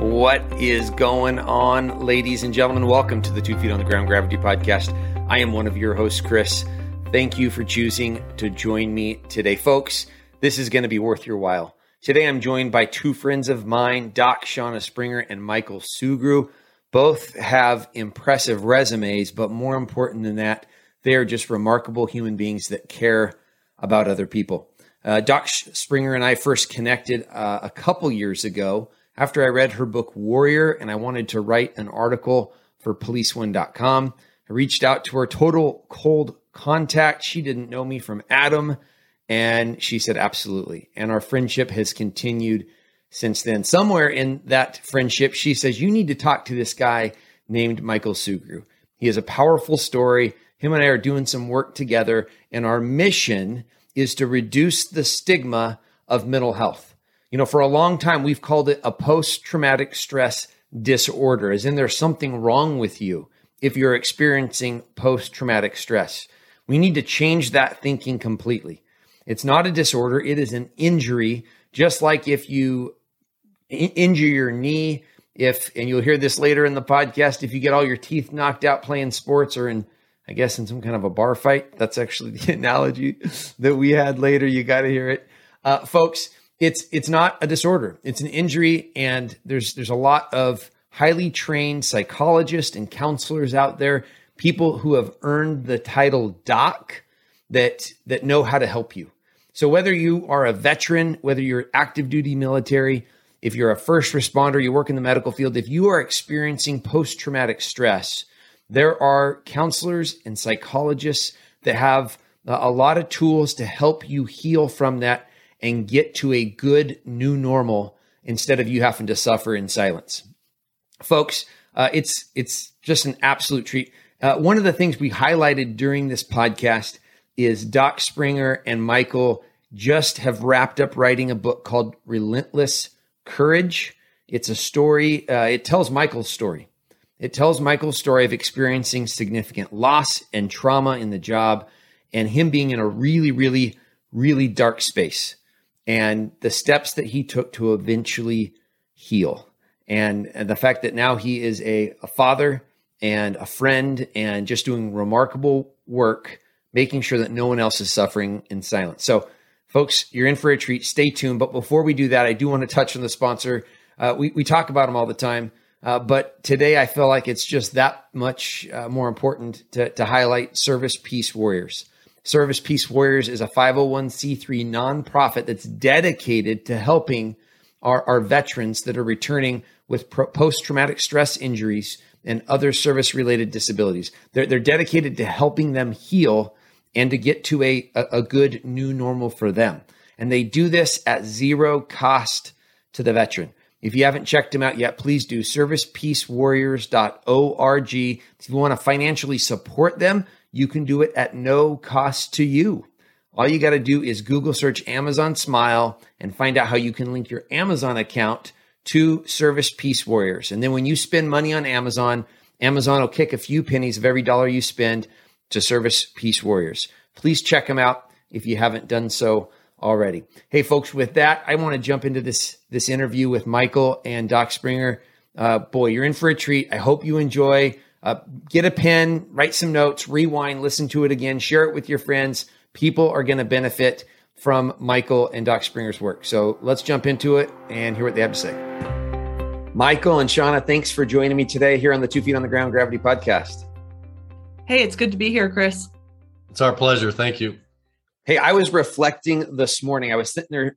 What is going on, ladies and gentlemen? Welcome to the Two Feet on the Ground Gravity Podcast. I am one of your hosts, Chris. Thank you for choosing to join me today, folks. This is going to be worth your while. Today, I'm joined by two friends of mine, Doc Shauna Springer and Michael Sugrue. Both have impressive resumes, but more important than that, they are just remarkable human beings that care about other people. Uh, Doc Springer and I first connected uh, a couple years ago after I read her book Warrior, and I wanted to write an article for policeone.com. I reached out to her, total cold contact. She didn't know me from Adam, and she said, absolutely. And our friendship has continued since then. Somewhere in that friendship, she says, You need to talk to this guy named Michael Sugrue. He has a powerful story. Him and I are doing some work together, and our mission is to reduce the stigma of mental health. You know, for a long time, we've called it a post traumatic stress disorder, as in there's something wrong with you if you're experiencing post traumatic stress. We need to change that thinking completely. It's not a disorder, it is an injury, just like if you injure your knee, if, and you'll hear this later in the podcast, if you get all your teeth knocked out playing sports or in I guess in some kind of a bar fight. That's actually the analogy that we had later. You got to hear it, uh, folks. It's it's not a disorder. It's an injury, and there's there's a lot of highly trained psychologists and counselors out there, people who have earned the title doc that that know how to help you. So whether you are a veteran, whether you're active duty military, if you're a first responder, you work in the medical field, if you are experiencing post traumatic stress there are counselors and psychologists that have a lot of tools to help you heal from that and get to a good new normal instead of you having to suffer in silence. Folks, uh, it's it's just an absolute treat. Uh, one of the things we highlighted during this podcast is Doc Springer and Michael just have wrapped up writing a book called Relentless Courage. It's a story. Uh, it tells Michael's story. It tells Michael's story of experiencing significant loss and trauma in the job and him being in a really, really, really dark space and the steps that he took to eventually heal. And, and the fact that now he is a, a father and a friend and just doing remarkable work, making sure that no one else is suffering in silence. So, folks, you're in for a treat. Stay tuned. But before we do that, I do want to touch on the sponsor. Uh, we, we talk about them all the time. Uh, but today I feel like it's just that much uh, more important to, to highlight Service Peace Warriors. Service Peace Warriors is a 501c3 nonprofit that's dedicated to helping our, our veterans that are returning with post traumatic stress injuries and other service related disabilities. They're, they're dedicated to helping them heal and to get to a, a, a good new normal for them. And they do this at zero cost to the veteran. If you haven't checked them out yet, please do servicepeacewarriors.org. If you want to financially support them, you can do it at no cost to you. All you got to do is Google search Amazon Smile and find out how you can link your Amazon account to Service Peace Warriors. And then when you spend money on Amazon, Amazon will kick a few pennies of every dollar you spend to Service Peace Warriors. Please check them out if you haven't done so already. Hey, folks, with that, I want to jump into this this interview with Michael and Doc Springer. Uh, boy, you're in for a treat. I hope you enjoy. Uh, get a pen, write some notes, rewind, listen to it again, share it with your friends. People are going to benefit from Michael and Doc Springer's work. So let's jump into it and hear what they have to say. Michael and Shauna, thanks for joining me today here on the Two Feet on the Ground Gravity podcast. Hey, it's good to be here, Chris. It's our pleasure. Thank you. Hey, I was reflecting this morning. I was sitting there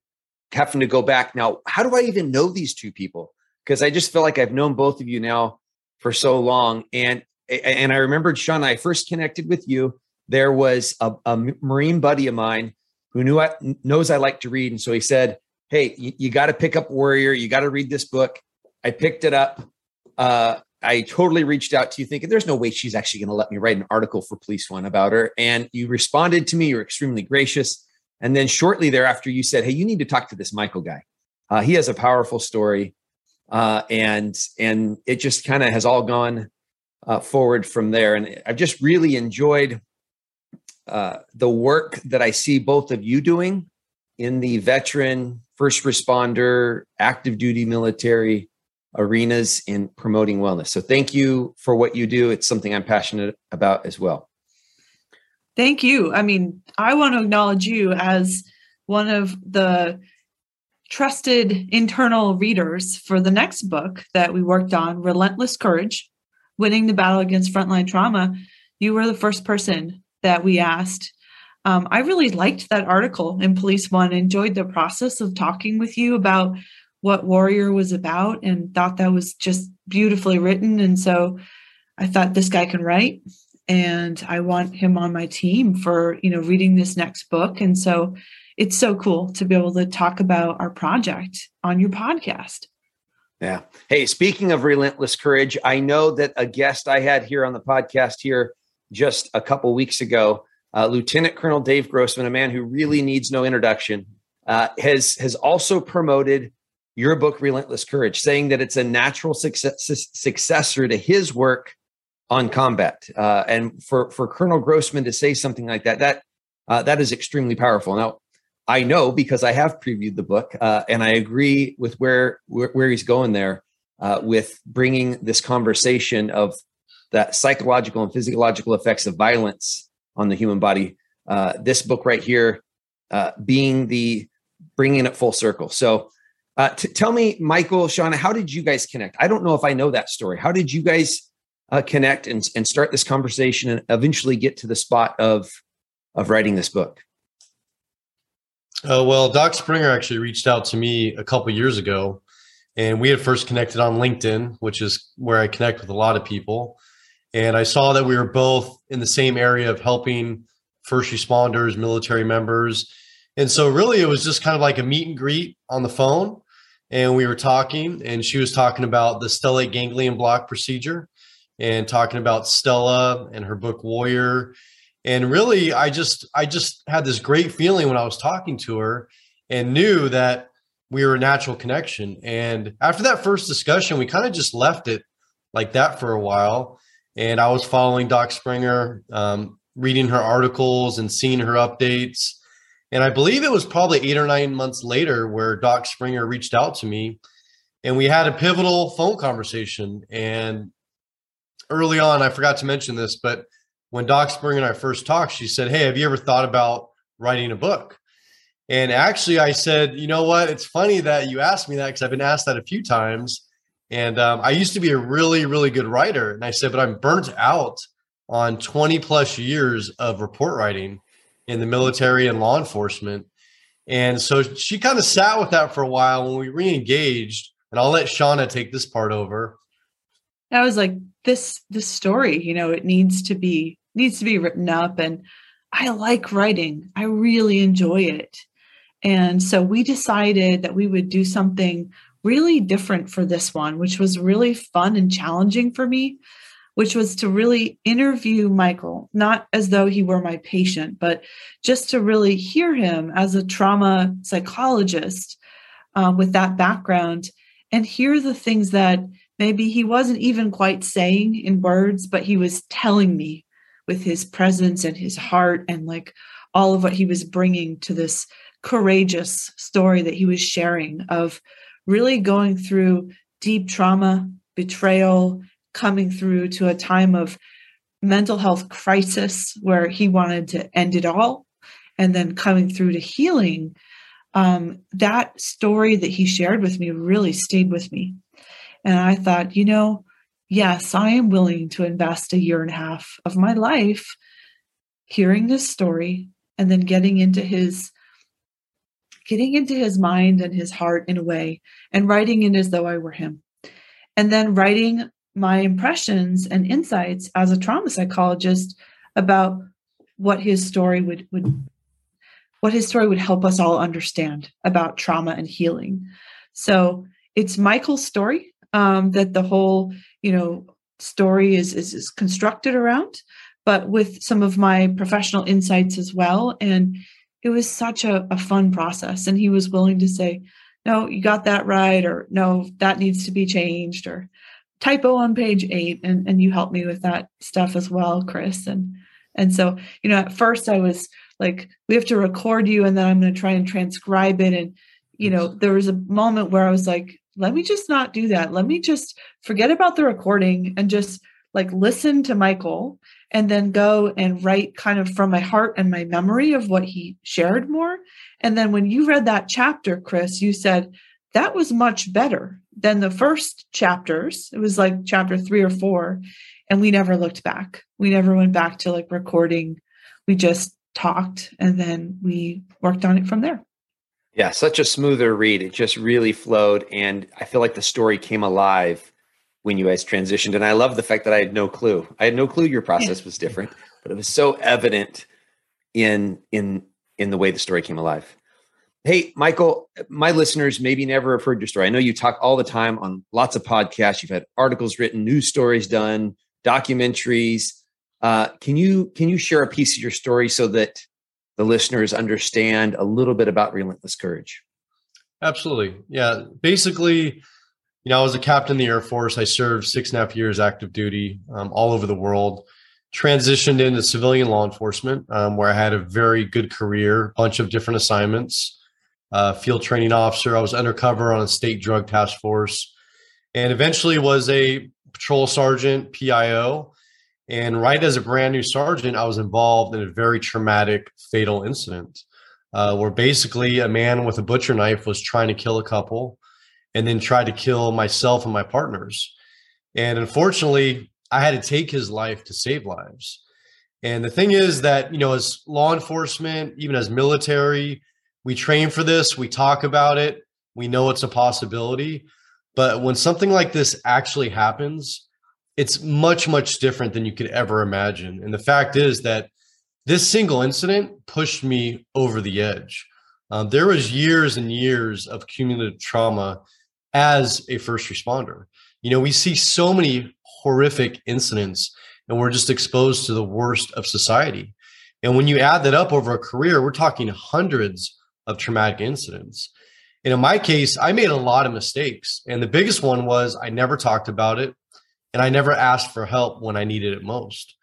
having to go back. Now, how do I even know these two people? Because I just feel like I've known both of you now for so long. And and I remembered Sean, I first connected with you. There was a, a Marine buddy of mine who knew I, knows I like to read. And so he said, Hey, you, you got to pick up Warrior. You got to read this book. I picked it up. Uh, I totally reached out to you thinking there's no way she's actually going to let me write an article for Police One about her. And you responded to me. You're extremely gracious. And then shortly thereafter, you said, Hey, you need to talk to this Michael guy. Uh, he has a powerful story. Uh, and and it just kind of has all gone uh, forward from there. And I've just really enjoyed uh, the work that I see both of you doing in the veteran, first responder, active duty military arenas in promoting wellness. So thank you for what you do. It's something I'm passionate about as well. Thank you. I mean, I want to acknowledge you as one of the trusted internal readers for the next book that we worked on, Relentless Courage Winning the Battle Against Frontline Trauma. You were the first person that we asked. Um, I really liked that article in Police One, enjoyed the process of talking with you about what Warrior was about, and thought that was just beautifully written. And so I thought this guy can write and I want him on my team for, you know, reading this next book. And so it's so cool to be able to talk about our project on your podcast. Yeah. Hey, speaking of relentless courage, I know that a guest I had here on the podcast here just a couple weeks ago, uh, Lieutenant Colonel Dave Grossman, a man who really needs no introduction, uh, has has also promoted your book, Relentless Courage, saying that it's a natural success, successor to his work on combat. Uh, and for for Colonel Grossman to say something like that, that uh, that is extremely powerful. Now, I know because I have previewed the book, uh, and I agree with where where, where he's going there uh, with bringing this conversation of the psychological and physiological effects of violence on the human body. Uh, this book right here uh, being the bringing it full circle. So. T- tell me, Michael, Shauna, how did you guys connect? I don't know if I know that story. How did you guys uh, connect and, and start this conversation and eventually get to the spot of of writing this book? Uh, well, Doc Springer actually reached out to me a couple years ago, and we had first connected on LinkedIn, which is where I connect with a lot of people. And I saw that we were both in the same area of helping first responders, military members. And so, really, it was just kind of like a meet and greet on the phone. And we were talking, and she was talking about the stellate ganglion block procedure and talking about Stella and her book Warrior. And really, I just I just had this great feeling when I was talking to her and knew that we were a natural connection. And after that first discussion, we kind of just left it like that for a while. And I was following Doc Springer, um, reading her articles and seeing her updates. And I believe it was probably eight or nine months later where Doc Springer reached out to me and we had a pivotal phone conversation. And early on, I forgot to mention this, but when Doc Spring and I first talked, she said, Hey, have you ever thought about writing a book? And actually, I said, You know what? It's funny that you asked me that because I've been asked that a few times. And um, I used to be a really, really good writer. And I said, But I'm burnt out on 20 plus years of report writing in the military and law enforcement. And so she kind of sat with that for a while when we re engaged. And I'll let Shauna take this part over. I was like, this this story, you know, it needs to be needs to be written up. And I like writing. I really enjoy it. And so we decided that we would do something really different for this one, which was really fun and challenging for me, which was to really interview Michael, not as though he were my patient, but just to really hear him as a trauma psychologist uh, with that background and hear the things that maybe he wasn't even quite saying in words, but he was telling me with his presence and his heart and like all of what he was bringing to this courageous story that he was sharing of really going through deep trauma, betrayal, coming through to a time of mental health crisis where he wanted to end it all, and then coming through to healing. Um, that story that he shared with me really stayed with me. And I thought, you know, yes, I am willing to invest a year and a half of my life hearing this story and then getting into his getting into his mind and his heart in a way and writing it as though I were him. And then writing my impressions and insights as a trauma psychologist about what his story would would what his story would help us all understand about trauma and healing. So it's Michael's story um, that the whole you know story is, is is constructed around but with some of my professional insights as well. And it was such a, a fun process. And he was willing to say no you got that right or no that needs to be changed or typo on page eight and, and you helped me with that stuff as well chris. And and so you know at first i was like we have to record you and then i'm going to try and transcribe it. And you know there was a moment where i was like let me just not do that. Let me just forget about the recording and just like listen to Michael and then go and write kind of from my heart and my memory of what he shared more. And then when you read that chapter, Chris, you said that was much better than the first chapters. It was like chapter three or four. And we never looked back. We never went back to like recording. We just talked and then we worked on it from there. Yeah, such a smoother read. It just really flowed. And I feel like the story came alive when you guys transitioned. And I love the fact that I had no clue. I had no clue your process was different, but it was so evident in in in the way the story came alive. Hey, Michael, my listeners maybe never have heard your story. I know you talk all the time on lots of podcasts. You've had articles written, news stories done, documentaries. Uh, can you can you share a piece of your story so that the listeners understand a little bit about relentless courage? Absolutely. Yeah. Basically, you know, I was a captain in the Air Force. I served six and a half years active duty um, all over the world. Transitioned into civilian law enforcement, um, where I had a very good career, bunch of different assignments. Uh, field training officer. I was undercover on a state drug task force, and eventually was a patrol sergeant, PIO. And right as a brand new sergeant, I was involved in a very traumatic, fatal incident, uh, where basically a man with a butcher knife was trying to kill a couple and then tried to kill myself and my partners. And unfortunately, I had to take his life to save lives. And the thing is that, you know, as law enforcement, even as military, we train for this, we talk about it, we know it's a possibility. But when something like this actually happens, it's much, much different than you could ever imagine. And the fact is that this single incident pushed me over the edge. Um, there was years and years of cumulative trauma as a first responder. You know, we see so many horrific incidents and we're just exposed to the worst of society. And when you add that up over a career, we're talking hundreds of traumatic incidents. And in my case, I made a lot of mistakes. And the biggest one was I never talked about it and I never asked for help when I needed it most.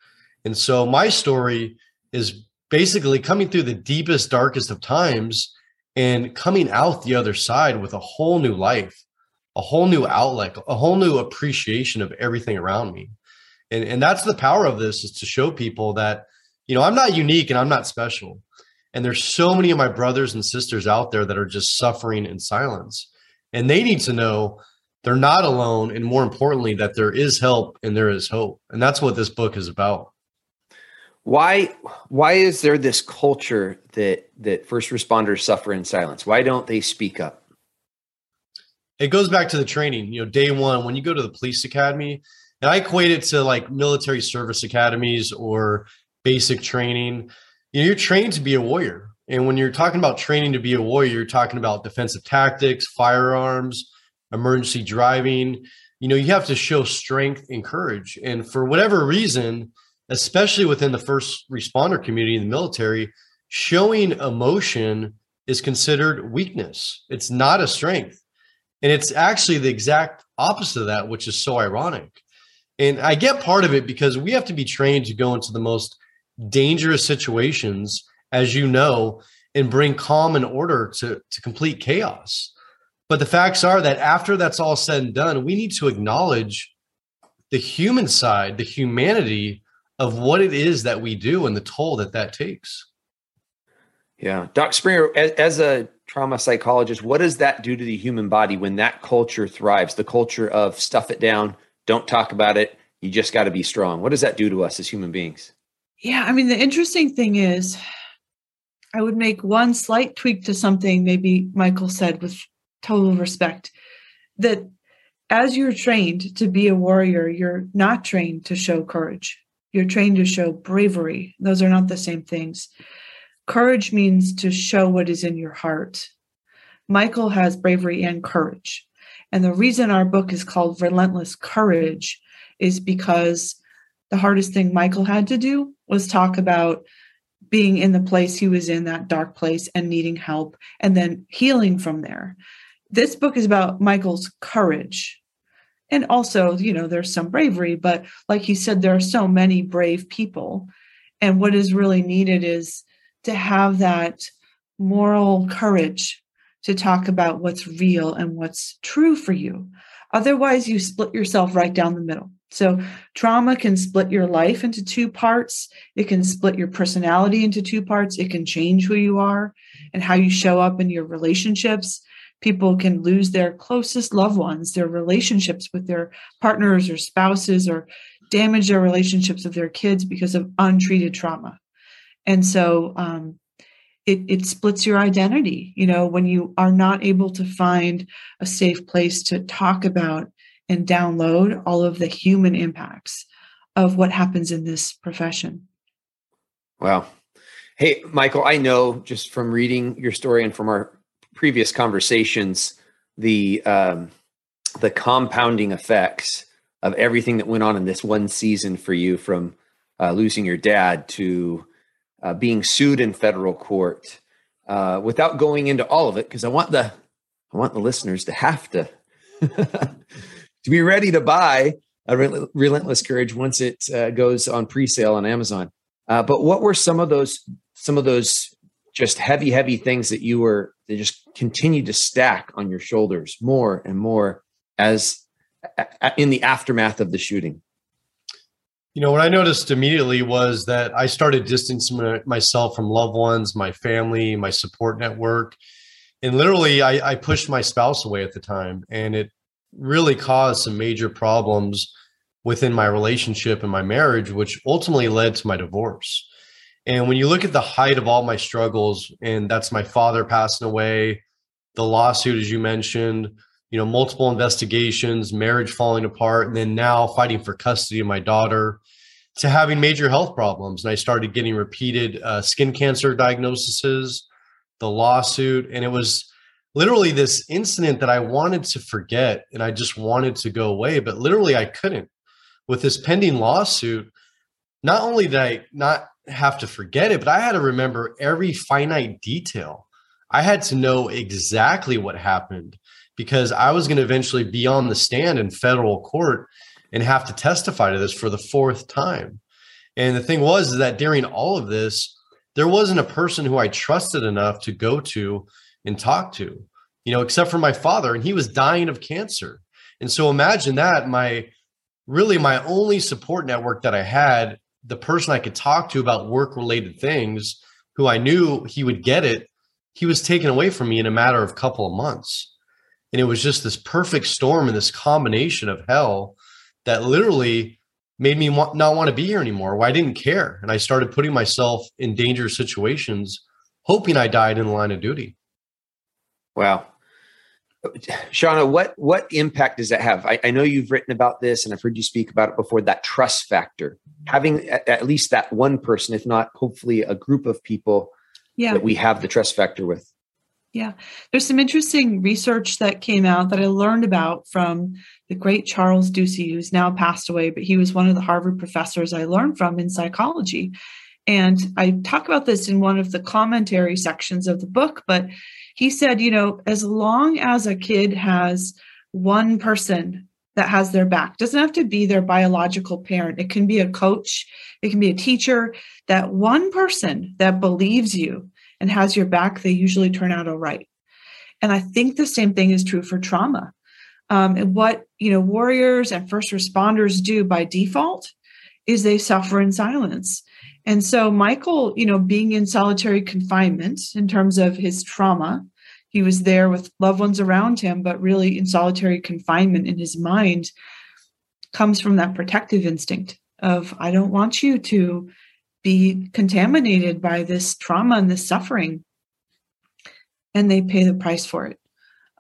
And so my story is basically coming through the deepest, darkest of times and coming out the other side with a whole new life a whole new outlet, a whole new appreciation of everything around me. And, and that's the power of this is to show people that, you know, I'm not unique and I'm not special. And there's so many of my brothers and sisters out there that are just suffering in silence. And they need to know they're not alone. And more importantly, that there is help and there is hope. And that's what this book is about. Why why is there this culture that that first responders suffer in silence? Why don't they speak up? it goes back to the training. You know, day one when you go to the police academy, and I equate it to like military service academies or basic training. You know, you're trained to be a warrior, and when you're talking about training to be a warrior, you're talking about defensive tactics, firearms, emergency driving. You know, you have to show strength and courage, and for whatever reason, especially within the first responder community in the military, showing emotion is considered weakness. It's not a strength and it's actually the exact opposite of that, which is so ironic. And I get part of it because we have to be trained to go into the most dangerous situations, as you know, and bring calm and order to, to complete chaos. But the facts are that after that's all said and done, we need to acknowledge the human side, the humanity of what it is that we do and the toll that that takes. Yeah. Doc Springer, as, as a trauma psychologist, what does that do to the human body when that culture thrives? The culture of stuff it down, don't talk about it, you just got to be strong. What does that do to us as human beings? Yeah. I mean, the interesting thing is, I would make one slight tweak to something maybe Michael said with total respect that as you're trained to be a warrior, you're not trained to show courage. You're trained to show bravery. Those are not the same things. Courage means to show what is in your heart. Michael has bravery and courage. And the reason our book is called Relentless Courage is because the hardest thing Michael had to do was talk about being in the place he was in, that dark place, and needing help, and then healing from there. This book is about Michael's courage. And also, you know, there's some bravery, but like he said, there are so many brave people. And what is really needed is to have that moral courage to talk about what's real and what's true for you. Otherwise, you split yourself right down the middle. So, trauma can split your life into two parts. It can split your personality into two parts. It can change who you are and how you show up in your relationships. People can lose their closest loved ones, their relationships with their partners or spouses, or damage their relationships with their kids because of untreated trauma. And so, um, it, it splits your identity you know when you are not able to find a safe place to talk about and download all of the human impacts of what happens in this profession wow hey michael i know just from reading your story and from our previous conversations the um, the compounding effects of everything that went on in this one season for you from uh, losing your dad to uh, being sued in federal court. Uh, without going into all of it, because I want the I want the listeners to have to to be ready to buy a Relentless Courage once it uh, goes on pre-sale on Amazon. Uh, but what were some of those some of those just heavy, heavy things that you were they just continued to stack on your shoulders more and more as in the aftermath of the shooting? You know, what I noticed immediately was that I started distancing myself from loved ones, my family, my support network. And literally, I, I pushed my spouse away at the time. And it really caused some major problems within my relationship and my marriage, which ultimately led to my divorce. And when you look at the height of all my struggles, and that's my father passing away, the lawsuit, as you mentioned, you know, multiple investigations, marriage falling apart, and then now fighting for custody of my daughter to having major health problems. And I started getting repeated uh, skin cancer diagnoses, the lawsuit, and it was literally this incident that I wanted to forget and I just wanted to go away, but literally I couldn't. With this pending lawsuit, not only did I not have to forget it, but I had to remember every finite detail. I had to know exactly what happened because I was going to eventually be on the stand in federal court and have to testify to this for the fourth time. And the thing was that during all of this, there wasn't a person who I trusted enough to go to and talk to, you know, except for my father, and he was dying of cancer. And so imagine that my really my only support network that I had, the person I could talk to about work related things, who I knew he would get it, he was taken away from me in a matter of couple of months. And it was just this perfect storm and this combination of hell that literally made me want, not want to be here anymore. Why I didn't care. And I started putting myself in dangerous situations, hoping I died in the line of duty. Wow. Shauna, what what impact does that have? I, I, know you've written about this, and I've heard you speak about it before. That trust factor, having at, at least that one person, if not hopefully a group of people, yeah. that we have the trust factor with. Yeah, there's some interesting research that came out that I learned about from the great Charles Ducey, who's now passed away, but he was one of the Harvard professors I learned from in psychology. And I talk about this in one of the commentary sections of the book, but he said, you know, as long as a kid has one person that has their back, doesn't have to be their biological parent, it can be a coach, it can be a teacher, that one person that believes you and has your back, they usually turn out all right. And I think the same thing is true for trauma. Um, and what you know, warriors and first responders do by default is they suffer in silence. And so Michael, you know, being in solitary confinement in terms of his trauma, he was there with loved ones around him, but really in solitary confinement in his mind comes from that protective instinct of I don't want you to be contaminated by this trauma and this suffering. And they pay the price for it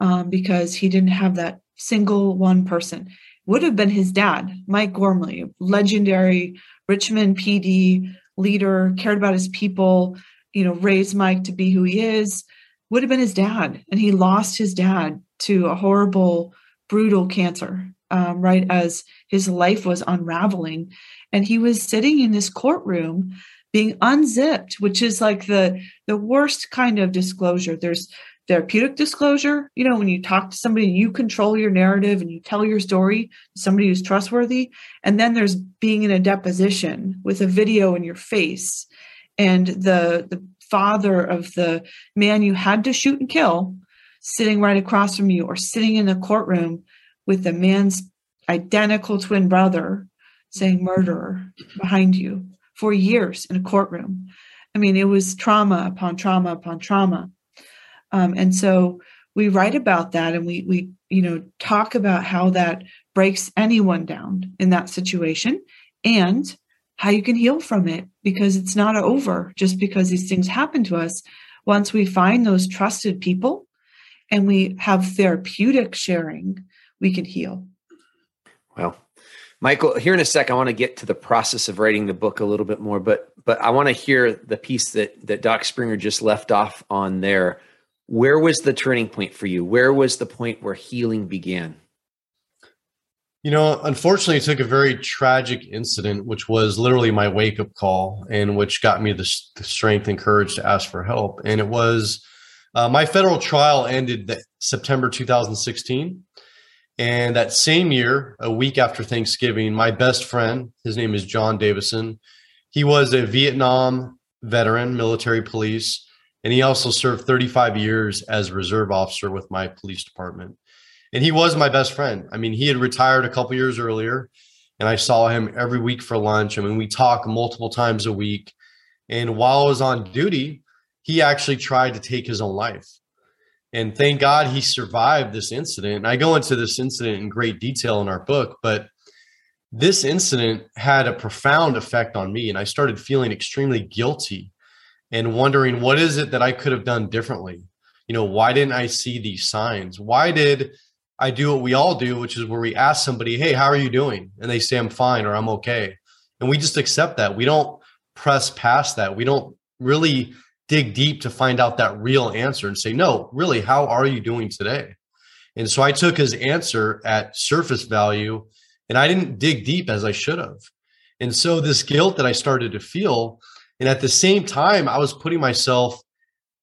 um, because he didn't have that single one person. Would have been his dad, Mike Gormley, legendary Richmond PD leader, cared about his people, you know, raised Mike to be who he is. Would have been his dad. And he lost his dad to a horrible, brutal cancer, um, right as his life was unraveling and he was sitting in this courtroom being unzipped which is like the the worst kind of disclosure there's therapeutic disclosure you know when you talk to somebody you control your narrative and you tell your story to somebody who's trustworthy and then there's being in a deposition with a video in your face and the the father of the man you had to shoot and kill sitting right across from you or sitting in a courtroom with the man's identical twin brother saying murderer behind you for years in a courtroom. I mean, it was trauma upon trauma upon trauma. Um, and so we write about that and we we you know talk about how that breaks anyone down in that situation and how you can heal from it because it's not over just because these things happen to us. Once we find those trusted people and we have therapeutic sharing we can heal. Well michael here in a sec i want to get to the process of writing the book a little bit more but but i want to hear the piece that that doc springer just left off on there where was the turning point for you where was the point where healing began you know, unfortunately, it took a very tragic incident, which was literally my wake up call, and which got me the, the, strength and courage to ask for help. And it was uh, my federal trial ended the, September 2016. And that same year, a week after Thanksgiving, my best friend, his name is John Davison, he was a Vietnam veteran, military police, and he also served 35 years as reserve officer with my police department and he was my best friend. I mean, he had retired a couple years earlier, and I saw him every week for lunch. I mean, we talk multiple times a week. And while I was on duty, he actually tried to take his own life. And thank God he survived this incident. And I go into this incident in great detail in our book, but this incident had a profound effect on me. And I started feeling extremely guilty and wondering what is it that I could have done differently? You know, why didn't I see these signs? Why did I do what we all do, which is where we ask somebody, Hey, how are you doing? And they say, I'm fine or I'm okay. And we just accept that. We don't press past that. We don't really dig deep to find out that real answer and say, No, really, how are you doing today? And so I took his answer at surface value and I didn't dig deep as I should have. And so this guilt that I started to feel, and at the same time, I was putting myself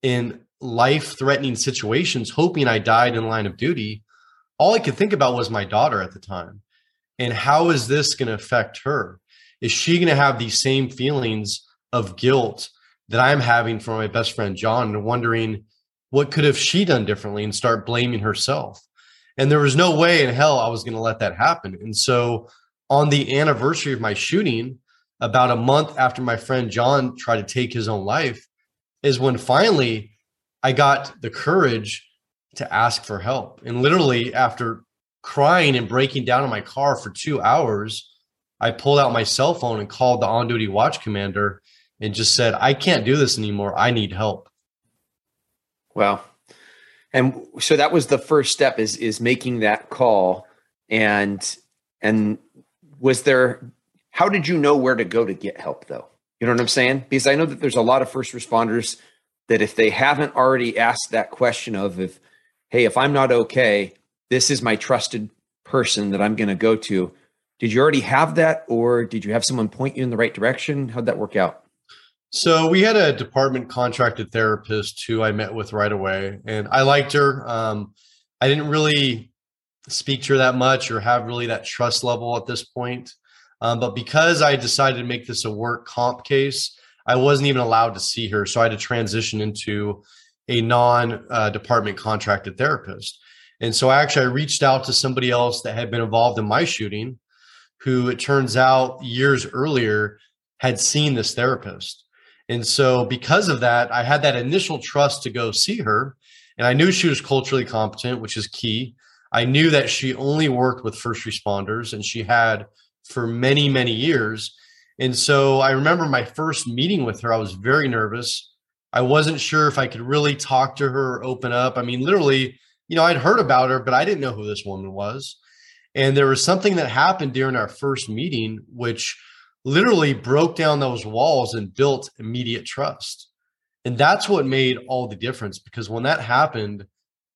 in life threatening situations, hoping I died in line of duty all I could think about was my daughter at the time. And how is this going to affect her? Is she going to have these same feelings of guilt that I'm having for my best friend John and wondering what could have she done differently and start blaming herself? And there was no way in hell I was going to let that happen. And so on the anniversary of my shooting, about a month after my friend John tried to take his own life, is when finally I got the courage to ask for help. And literally, after crying and breaking down in my car for two hours, I pulled out my cell phone and called the on duty watch commander and just said, I can't do this anymore. I need help. Well, and so that was the first step is is making that call and and was there how did you know where to go to get help though you know what i'm saying because i know that there's a lot of first responders that if they haven't already asked that question of if hey, if I'm not okay, this is my trusted person that I'm going to go to. Did you already have that, or did you have someone point you in the right direction? How'd that work out? So we had a department contracted therapist who I met with right away, and I liked her. Um, I didn't really speak to her that much or have really that trust level at this point. Um, but because I decided to make this a work comp case, I wasn't even allowed to see her. So I had to transition into a non uh, department contracted therapist. And so I actually I reached out to somebody else that had been involved in my shooting, who it turns out years earlier had seen this therapist. And so because of that, I had that initial trust to go see her. And I knew she was culturally competent, which is key. I knew that she only worked with first responders and she had for many, many years. And so I remember my first meeting with her, I was very nervous. I wasn't sure if I could really talk to her or open up. I mean, literally, you know, I'd heard about her, but I didn't know who this woman was. And there was something that happened during our first meeting, which literally broke down those walls and built immediate trust. And that's what made all the difference because when that happened,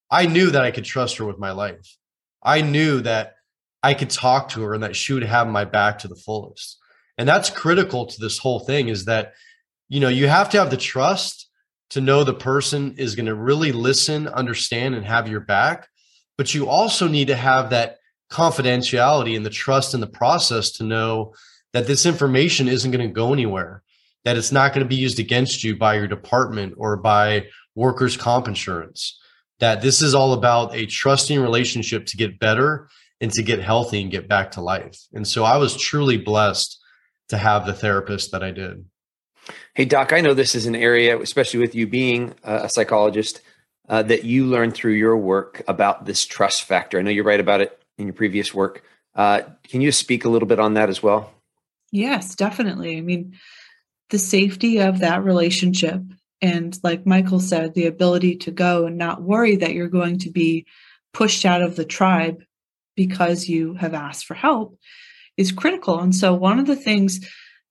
I knew that I could trust her with my life. I knew that I could talk to her and that she would have my back to the fullest. And that's critical to this whole thing is that, you know, you have to have the trust to know the person is going to really listen, understand, and have your back. But you also need to have that confidentiality and the trust in the process to know that this information isn't going to go anywhere, that it's not going to be used against you by your department or by workers' comp insurance, that this is all about a trusting relationship to get better and to get healthy and get back to life. And so I was truly blessed to have the therapist that I did. Hey, Doc, I know this is an area, especially with you being a psychologist, uh, that you learned through your work about this trust factor. I know you write about it in your previous work. Uh, can you speak a little bit on that as well? Yes, definitely. I mean, the safety of that relationship, and like Michael said, the ability to go and not worry that you're going to be pushed out of the tribe because you have asked for help is critical. And so, one of the things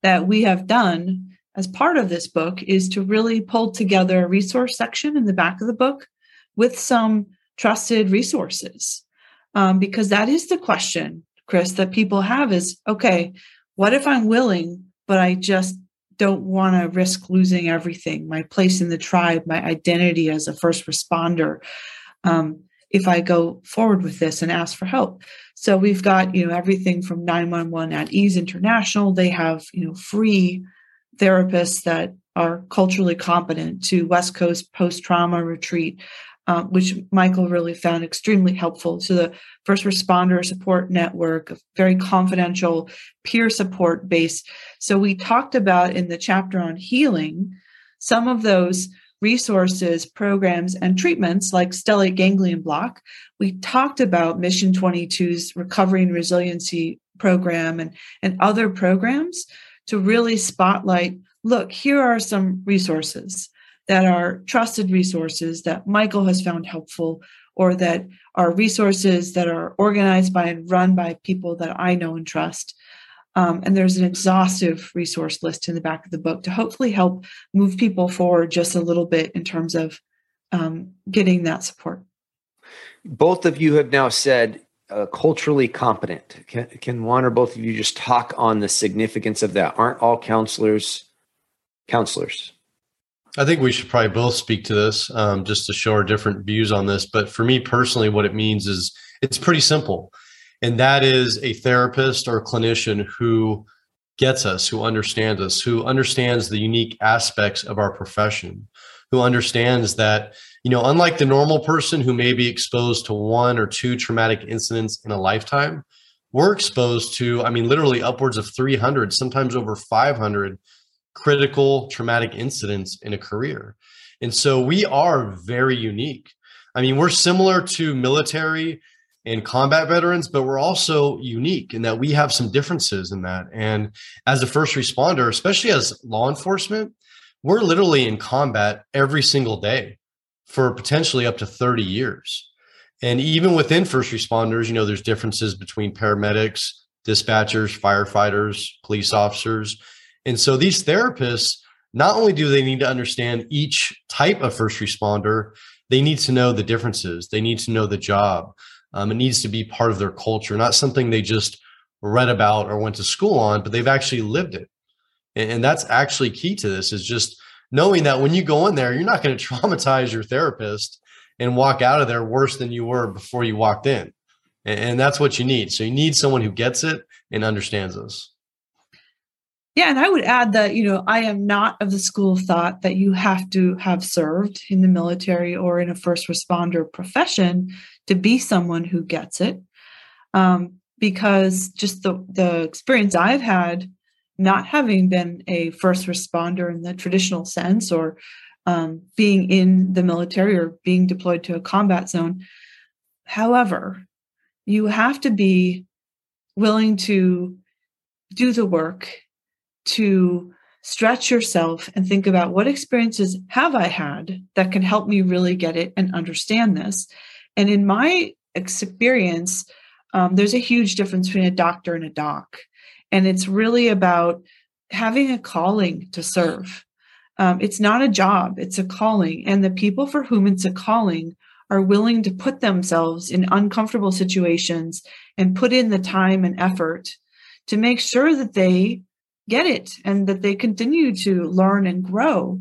that we have done as part of this book is to really pull together a resource section in the back of the book with some trusted resources. Um, because that is the question, Chris, that people have is okay, what if I'm willing, but I just don't want to risk losing everything my place in the tribe, my identity as a first responder? Um, if I go forward with this and ask for help. So we've got, you know, everything from 911 at Ease International. They have, you know, free therapists that are culturally competent to West Coast post trauma retreat, um, which Michael really found extremely helpful to the first responder support network, a very confidential peer support base. So we talked about in the chapter on healing some of those resources, programs, and treatments like stellate ganglion block. We talked about Mission 22's recovery and resiliency program and, and other programs to really spotlight look, here are some resources that are trusted resources that Michael has found helpful, or that are resources that are organized by and run by people that I know and trust. Um, and there's an exhaustive resource list in the back of the book to hopefully help move people forward just a little bit in terms of um, getting that support. Both of you have now said uh, culturally competent. Can, can one or both of you just talk on the significance of that? Aren't all counselors counselors? I think we should probably both speak to this um, just to show our different views on this. But for me personally, what it means is it's pretty simple. And that is a therapist or clinician who gets us, who understands us, who understands the unique aspects of our profession, who understands that you know, unlike the normal person who may be exposed to one or two traumatic incidents in a lifetime, we're exposed to, I mean, literally upwards of 300, sometimes over 500 critical traumatic incidents in a career. And so we are very unique. I mean, we're similar to military and combat veterans, but we're also unique in that we have some differences in that. And as a first responder, especially as law enforcement, we're literally in combat every single day for potentially up to 30 years. And even within first responders, you know, there's differences between paramedics, dispatchers, firefighters, police officers. And so these therapists, not only do they need to understand each type of first responder, they need to know the differences. They need to know the job. Um, it needs to be part of their culture, not something they just read about or went to school on, but they've actually lived it. And, and that's actually key to this is just knowing that when you go in there, you're not going to traumatize your therapist and walk out of there worse than you were before you walked in. And that's what you need. So you need someone who gets it and understands this. Yeah, and I would add that, you know, I am not of the school of thought that you have to have served in the military or in a first responder profession to be someone who gets it. Um, because just the the experience I've had not having been a first responder in the traditional sense or um, being in the military or being deployed to a combat zone. However, you have to be willing to do the work to stretch yourself and think about what experiences have I had that can help me really get it and understand this. And in my experience, um, there's a huge difference between a doctor and a doc. And it's really about having a calling to serve. Um, it's not a job, it's a calling. And the people for whom it's a calling are willing to put themselves in uncomfortable situations and put in the time and effort to make sure that they get it and that they continue to learn and grow.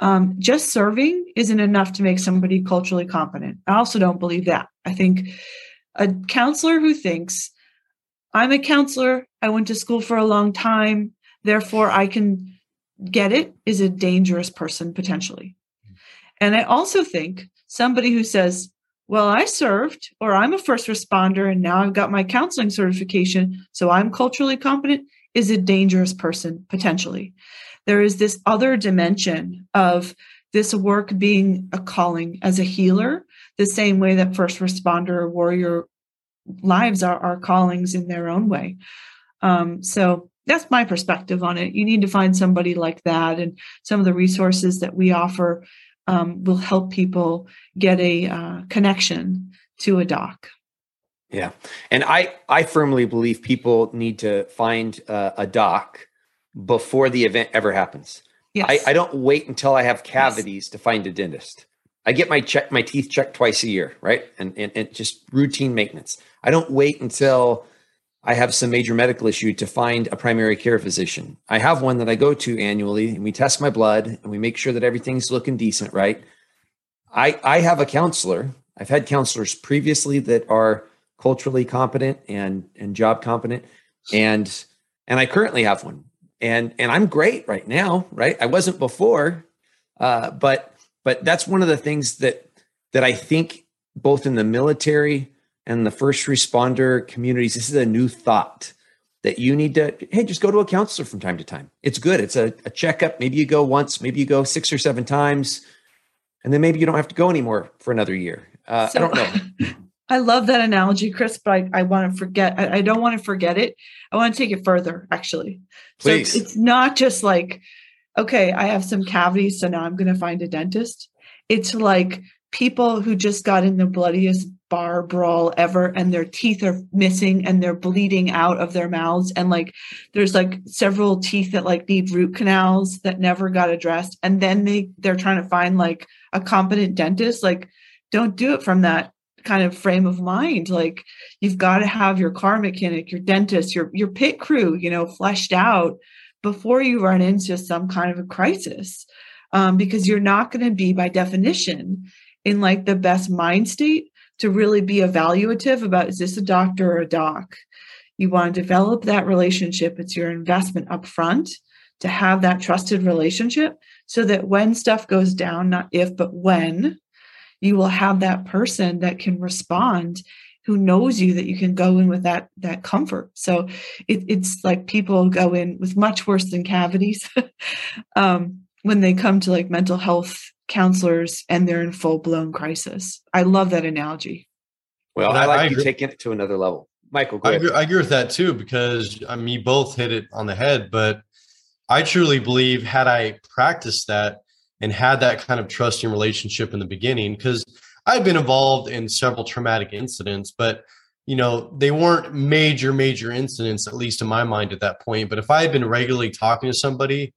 Um, just serving isn't enough to make somebody culturally competent. I also don't believe that. I think a counselor who thinks I'm a counselor. I went to school for a long time. Therefore, I can get it is a dangerous person potentially. And I also think somebody who says, well, I served, or I'm a first responder, and now I've got my counseling certification, so I'm culturally competent, is a dangerous person potentially. There is this other dimension of this work being a calling as a healer, the same way that first responder or warrior lives are, are callings in their own way. Um, so that's my perspective on it. You need to find somebody like that, and some of the resources that we offer um, will help people get a uh, connection to a doc. Yeah, and I I firmly believe people need to find uh, a doc before the event ever happens. Yes. I, I don't wait until I have cavities yes. to find a dentist. I get my check my teeth checked twice a year, right? And, and and just routine maintenance. I don't wait until I have some major medical issue to find a primary care physician. I have one that I go to annually and we test my blood and we make sure that everything's looking decent, right? I I have a counselor. I've had counselors previously that are culturally competent and and job competent and and I currently have one. And and I'm great right now, right? I wasn't before. Uh, but but that's one of the things that that I think both in the military and the first responder communities, this is a new thought that you need to, hey, just go to a counselor from time to time. It's good. It's a, a checkup. Maybe you go once, maybe you go six or seven times, and then maybe you don't have to go anymore for another year. Uh, so, I don't know. I love that analogy, Chris, but I, I want to forget. I, I, don't want to forget it. I want to take it further, actually. Please. So it's not just like, okay, I have some cavities, so now I'm going to find a dentist. It's like people who just got in the bloodiest bar brawl ever and their teeth are missing and they're bleeding out of their mouths and like there's like several teeth that like need root canals that never got addressed and then they they're trying to find like a competent dentist like don't do it from that kind of frame of mind like you've got to have your car mechanic your dentist your your pit crew you know fleshed out before you run into some kind of a crisis um, because you're not going to be by definition in like the best mind state to really be evaluative about is this a doctor or a doc? You want to develop that relationship it's your investment up front to have that trusted relationship so that when stuff goes down not if but when you will have that person that can respond who knows you that you can go in with that that comfort so it, it's like people go in with much worse than cavities um, when they come to like mental health counselors and they're in full blown crisis. I love that analogy. Well, I, I like I you taking it to another level. Michael, I agree, I agree, with that too, because I mean, you both hit it on the head, but I truly believe had I practiced that and had that kind of trusting relationship in the beginning, because I've been involved in several traumatic incidents, but you know, they weren't major, major incidents, at least in my mind at that point. But if I had been regularly talking to somebody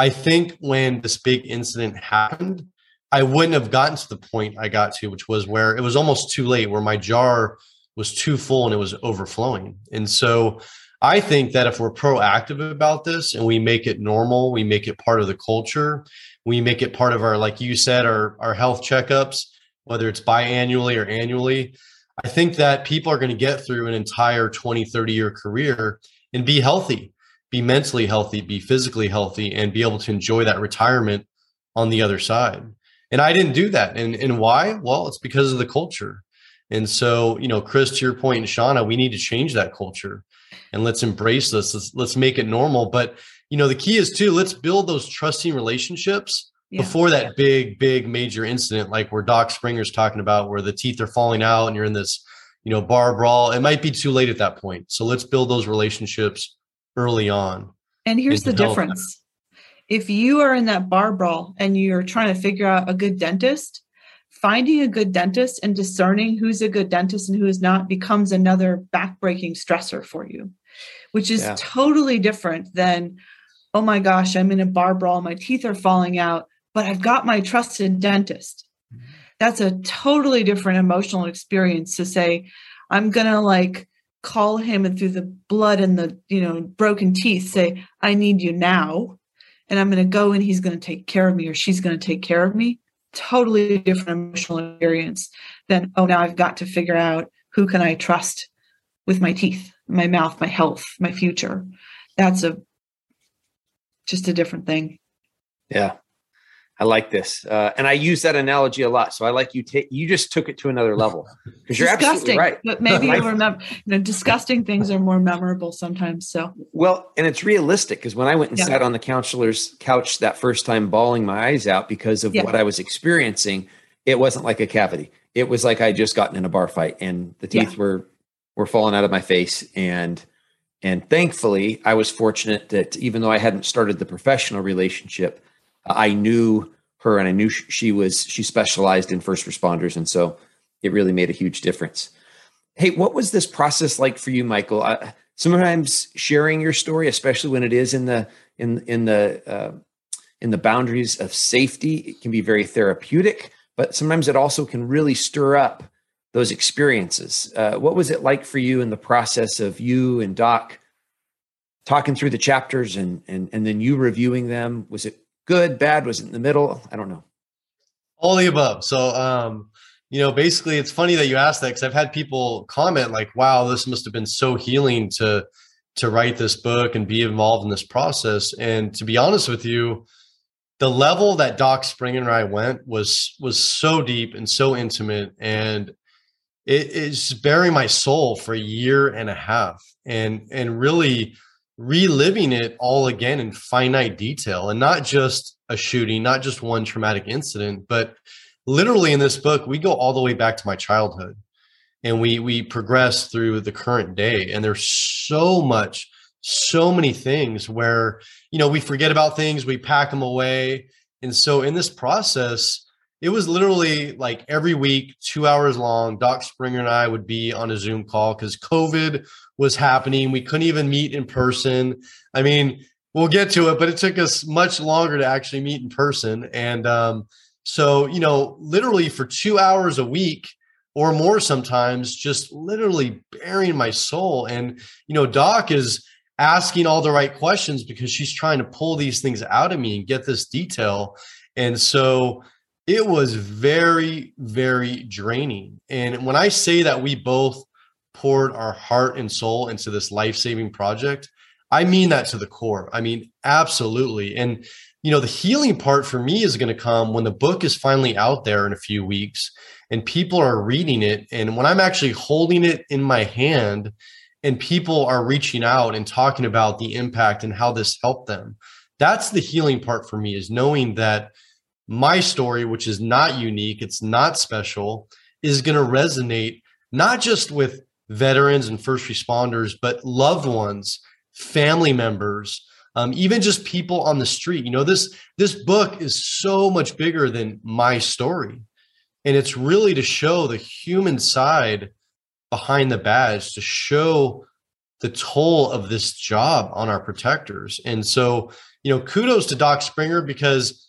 I think when this big incident happened, I wouldn't have gotten to the point I got to, which was where it was almost too late, where my jar was too full and it was overflowing. And so I think that if we're proactive about this and we make it normal, we make it part of the culture, we make it part of our, like you said, our, our health checkups, whether it's biannually or annually, I think that people are going to get through an entire 20, 30 year career and be healthy be mentally healthy, be physically healthy, and be able to enjoy that retirement on the other side. And I didn't do that. And and why? Well, it's because of the culture. And so, you know, Chris, to your point, and Shauna, we need to change that culture and let's embrace this. Let's let's make it normal. But you know, the key is too, let's build those trusting relationships yeah. before that big, big major incident, like where Doc Springer's talking about, where the teeth are falling out and you're in this, you know, bar brawl. It might be too late at that point. So let's build those relationships early on. And here's the difference. If you are in that bar brawl and you're trying to figure out a good dentist, finding a good dentist and discerning who's a good dentist and who is not becomes another backbreaking stressor for you, which is yeah. totally different than, oh my gosh, I'm in a bar brawl, my teeth are falling out, but I've got my trusted dentist. That's a totally different emotional experience to say, I'm going to like call him and through the blood and the you know broken teeth say i need you now and i'm going to go and he's going to take care of me or she's going to take care of me. Totally different emotional experience than oh now i've got to figure out who can i trust with my teeth my mouth my health my future. That's a just a different thing yeah I like this, uh, and I use that analogy a lot. So I like you. take you just took it to another level because you're absolutely right. But maybe you remember, you know, disgusting things are more memorable sometimes. So well, and it's realistic because when I went and yeah. sat on the counselor's couch that first time, bawling my eyes out because of yeah. what I was experiencing, it wasn't like a cavity. It was like I just gotten in a bar fight, and the teeth yeah. were were falling out of my face, and and thankfully, I was fortunate that even though I hadn't started the professional relationship I knew her and I knew she was she specialized in first responders, and so it really made a huge difference. Hey, what was this process like for you, Michael? Uh, sometimes sharing your story, especially when it is in the in in the uh, in the boundaries of safety, it can be very therapeutic. But sometimes it also can really stir up those experiences. Uh, what was it like for you in the process of you and Doc talking through the chapters and and and then you reviewing them? Was it good, bad? Was it in the middle? I don't know. All the above. So, um, you know, basically, it's funny that you asked that because I've had people comment like, "Wow, this must have been so healing to to write this book and be involved in this process." And to be honest with you, the level that Doc Springer and I went was was so deep and so intimate, and it is bearing my soul for a year and a half, and and really reliving it all again in finite detail and not just a shooting, not just one traumatic incident, but literally in this book, we go all the way back to my childhood and we we progress through the current day. And there's so much, so many things where, you know, we forget about things, we pack them away. And so in this process, it was literally like every week, two hours long. Doc Springer and I would be on a Zoom call because COVID was happening. We couldn't even meet in person. I mean, we'll get to it, but it took us much longer to actually meet in person. And um, so, you know, literally for two hours a week or more sometimes, just literally bearing my soul. And, you know, Doc is asking all the right questions because she's trying to pull these things out of me and get this detail. And so, it was very, very draining. And when I say that we both poured our heart and soul into this life saving project, I mean that to the core. I mean, absolutely. And, you know, the healing part for me is going to come when the book is finally out there in a few weeks and people are reading it. And when I'm actually holding it in my hand and people are reaching out and talking about the impact and how this helped them, that's the healing part for me is knowing that my story, which is not unique, it's not special, is going to resonate not just with veterans and first responders, but loved ones, family members, um, even just people on the street. You know, this this book is so much bigger than my story, and it's really to show the human side behind the badge, to show the toll of this job on our protectors. And so, you know, kudos to Doc Springer because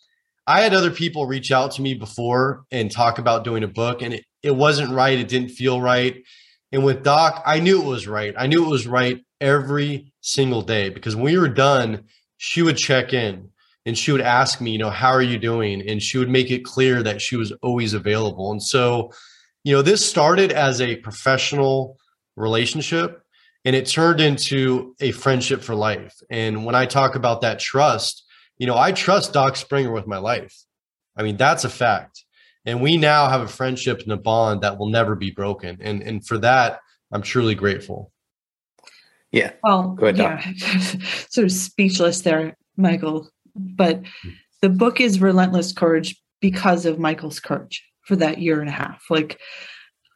I had other people reach out to me before and talk about doing a book, and it, it wasn't right. It didn't feel right. And with Doc, I knew it was right. I knew it was right every single day because when we were done, she would check in and she would ask me, you know, how are you doing? And she would make it clear that she was always available. And so, you know, this started as a professional relationship and it turned into a friendship for life. And when I talk about that trust, you know, I trust Doc Springer with my life. I mean, that's a fact. And we now have a friendship and a bond that will never be broken. And and for that, I'm truly grateful. Yeah. Well, ahead, yeah, sort of speechless there, Michael. But hmm. the book is Relentless Courage because of Michael's courage for that year and a half. Like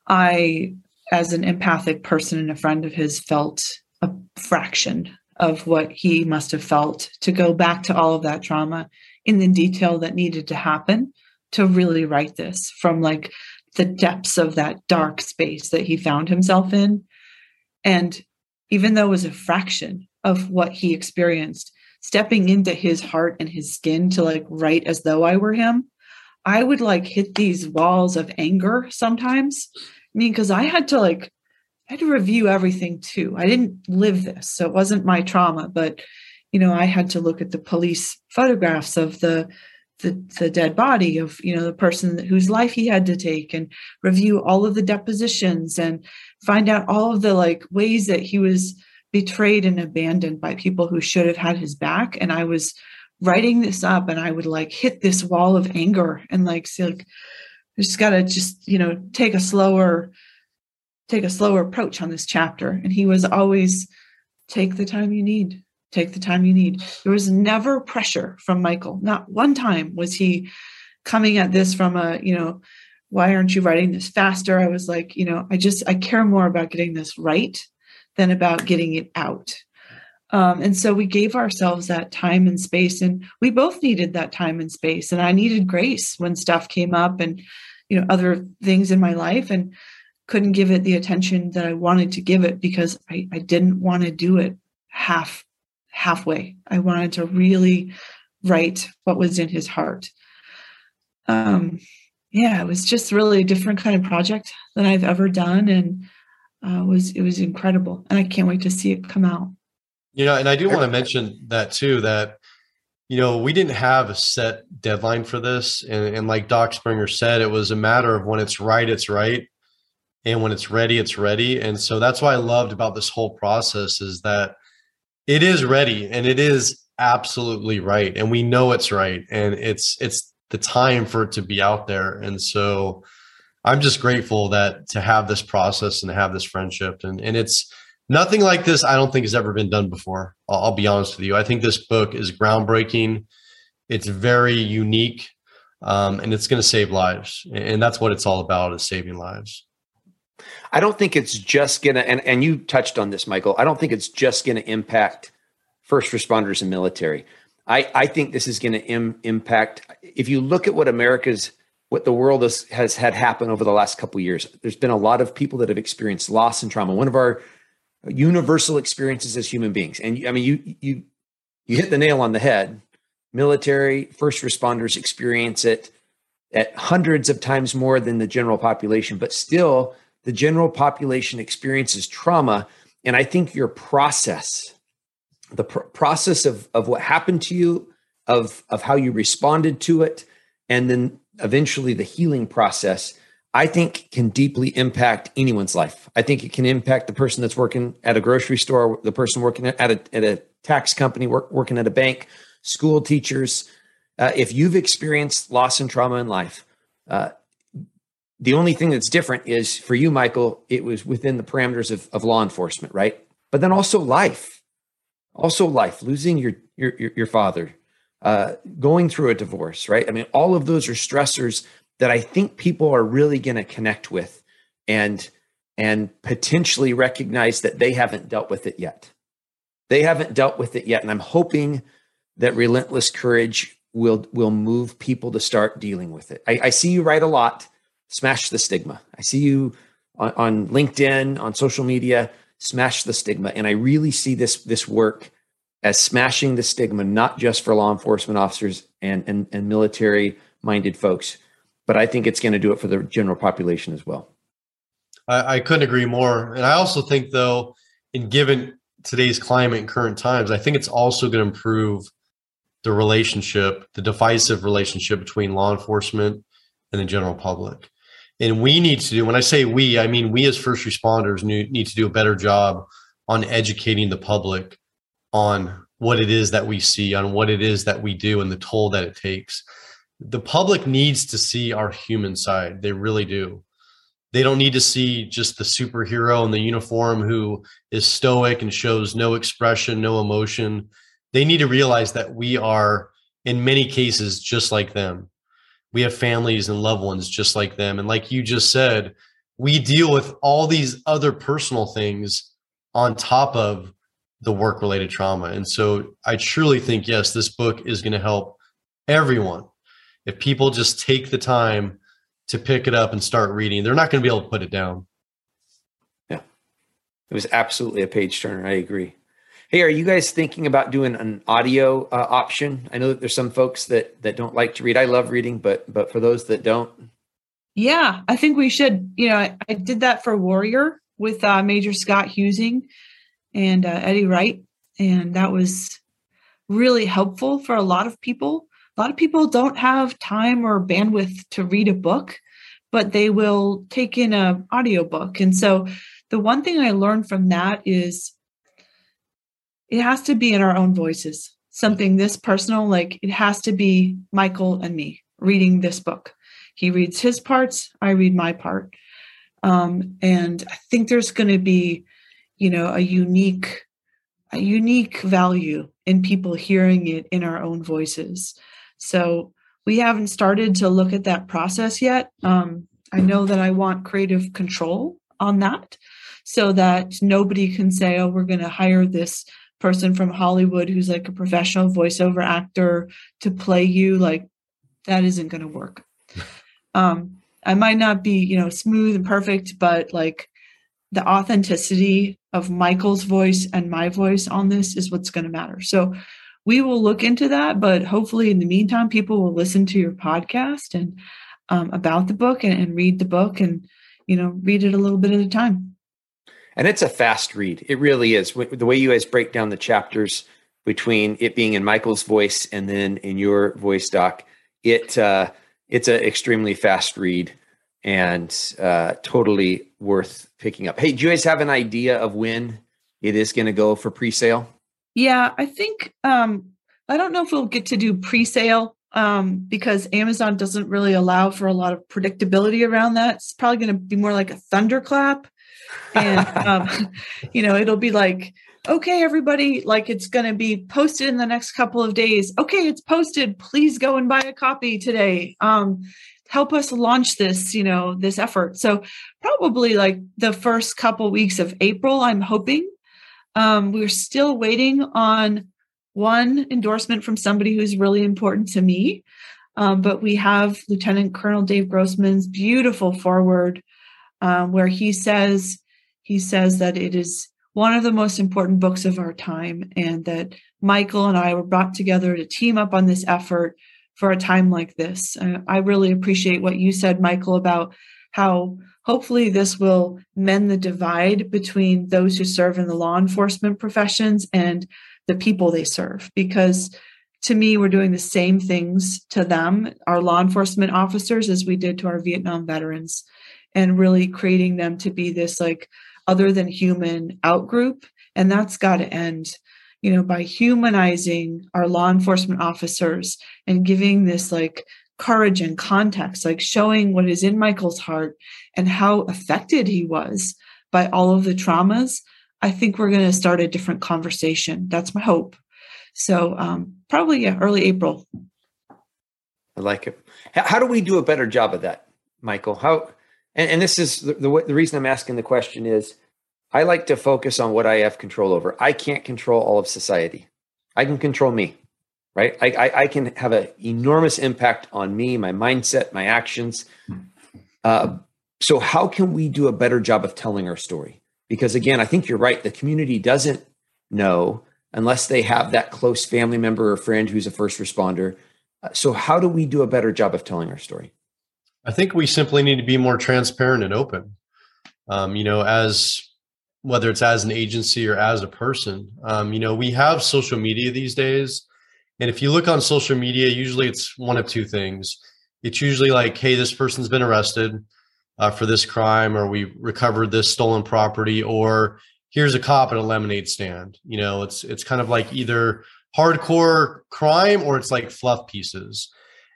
I, as an empathic person and a friend of his, felt a fraction of what he must have felt to go back to all of that trauma in the detail that needed to happen to really write this from like the depths of that dark space that he found himself in. And even though it was a fraction of what he experienced, stepping into his heart and his skin to like write as though I were him, I would like hit these walls of anger sometimes. I mean, because I had to like I had to review everything too. I didn't live this, so it wasn't my trauma, but you know, I had to look at the police photographs of the the, the dead body of you know the person whose life he had to take and review all of the depositions and find out all of the like ways that he was betrayed and abandoned by people who should have had his back and i was writing this up and I would like hit this wall of anger and like say like I just gotta just, you know, take a slower, take a slower approach on this chapter. And he was always take the time you need. Take the time you need. There was never pressure from Michael. Not one time was he coming at this from a, you know, why aren't you writing this faster? I was like, you know, I just I care more about getting this right than about getting it out. Um, and so we gave ourselves that time and space, and we both needed that time and space. And I needed grace when stuff came up and, you know, other things in my life, and couldn't give it the attention that I wanted to give it because I, I didn't want to do it half halfway. I wanted to really write what was in his heart. Um, yeah, it was just really a different kind of project than I've ever done, and uh, was it was incredible. And I can't wait to see it come out. You know, and I do want to mention that too, that, you know, we didn't have a set deadline for this. And, and like Doc Springer said, it was a matter of when it's right, it's right. And when it's ready, it's ready. And so that's why I loved about this whole process is that it is ready and it is absolutely right. And we know it's right. And it's, it's the time for it to be out there. And so I'm just grateful that to have this process and to have this friendship. And, and it's, nothing like this i don't think has ever been done before I'll, I'll, be honest with you i think this book is groundbreaking it's very unique um, and it's going to save lives and that's what it's all about is saving lives i don't think it's just to and, and you touched on this michael i don't think it's just to impact first responders and military i, I think this is to Im- impact if you look at what america's what the world has, has had happen over the last couple years there's been a lot of people that have experienced loss and trauma one of our universal experiences as human beings. And I mean, you you you hit the nail on the head. Military first responders experience it at hundreds of times more than the general population, but still, the general population experiences trauma. And I think your process, the pr- process of of what happened to you, of of how you responded to it, and then eventually the healing process I think can deeply impact anyone's life. I think it can impact the person that's working at a grocery store, the person working at a, at a tax company, work, working at a bank, school teachers. Uh, if you've experienced loss and trauma in life, uh, the only thing that's different is for you, Michael, it was within the parameters of, of law enforcement, right? But then also life, also life, losing your your your, father, uh, going through a divorce, right? I mean, all of those are stressors that I think people are really going to connect with and and potentially recognize that they haven't dealt with it yet. They haven't dealt with it yet and I'm hoping that relentless courage will will move people to start dealing with it. I, I see you write a lot, smash the stigma. I see you on, on LinkedIn, on social media, smash the stigma. And I really see this this work as smashing the stigma, not just for law enforcement officers and, and, and military minded folks, but I think it's going to do it for the general population as well. I, I couldn't agree more. And I also think, though, in given today's climate and current times, I think it's also going to improve the relationship, the divisive relationship between law enforcement and the general public. And we need to do, when I say we, I mean we as first responders need to do a better job on educating the public on what it is that we see, on what it is that we do, and the toll that it takes the public needs to see our human side. They really do. They don't need to see just the superhero in the uniform who is stoic and shows no expression, no emotion. They need to realize that we are, in many cases, just like them. We have families and loved ones just like them. And like you just said, we deal with all these other personal things on top of the work related trauma. And so I truly think, yes, this book is going to help everyone if people just take the time to pick it up and start reading, they're not going to be able to put it down. Yeah. It was absolutely a page turner. I agree. Hey, are you guys thinking about doing an audio uh, option? I know that there's some folks that that don't like to read. I love reading, but but for those that don't, yeah, I think we should. You know, I, I did that for Warrior with uh, Major Scott Huesing and uh, Eddie Wright, and that was really helpful for a lot of people a lot of people don't have time or bandwidth to read a book but they will take in a audiobook and so the one thing i learned from that is it has to be in our own voices something this personal, like it has to be Michael and me reading this book. He reads his parts, I read my part. Um, and I think there's going to be, you know, a unique, a unique value in people hearing it in our own voices. So we haven't started to look at that process yet. Um, I know that I want creative control on that so that nobody can say, oh, we're going to hire this person from Hollywood who's like a professional voiceover actor to play you. Like that isn't going to work. Um, I might not be, you know, smooth and perfect, but like the authenticity of Michael's voice and my voice on this is what's going to matter. So we will look into that, but hopefully in the meantime, people will listen to your podcast and um, about the book and, and read the book and, you know, read it a little bit at a time. And it's a fast read. It really is. The way you guys break down the chapters between it being in Michael's voice and then in your voice, Doc, it uh, it's an extremely fast read and uh, totally worth picking up. Hey, do you guys have an idea of when it is going to go for pre-sale? Yeah, I think um, I don't know if we'll get to do pre-sale um, because Amazon doesn't really allow for a lot of predictability around that. It's probably going to be more like a thunderclap, and um, you know, it'll be like, okay, everybody, like it's going to be posted in the next couple of days. Okay, it's posted. Please go and buy a copy today. Um, help us launch this, you know, this effort. So probably like the first couple weeks of April, I'm hoping. Um, we're still waiting on one endorsement from somebody who's really important to me. Um, but we have Lieutenant Colonel Dave Grossman's beautiful foreword um, where he says he says that it is one of the most important books of our time and that Michael and I were brought together to team up on this effort for a time like this. Uh, I really appreciate what you said, Michael, about how hopefully this will mend the divide between those who serve in the law enforcement professions and the people they serve because to me we're doing the same things to them our law enforcement officers as we did to our vietnam veterans and really creating them to be this like other than human outgroup and that's got to end you know by humanizing our law enforcement officers and giving this like courage and context like showing what is in michael's heart and how affected he was by all of the traumas I think we're going to start a different conversation. That's my hope. So um, probably yeah, early April. I like it. How do we do a better job of that, Michael? How? And, and this is the, the, the reason I'm asking the question is, I like to focus on what I have control over. I can't control all of society. I can control me, right? I, I, I can have an enormous impact on me, my mindset, my actions. Uh, so, how can we do a better job of telling our story? because again i think you're right the community doesn't know unless they have that close family member or friend who's a first responder uh, so how do we do a better job of telling our story i think we simply need to be more transparent and open um, you know as whether it's as an agency or as a person um, you know we have social media these days and if you look on social media usually it's one of two things it's usually like hey this person's been arrested uh, for this crime, or we recovered this stolen property, or here's a cop at a lemonade stand. You know, it's it's kind of like either hardcore crime or it's like fluff pieces.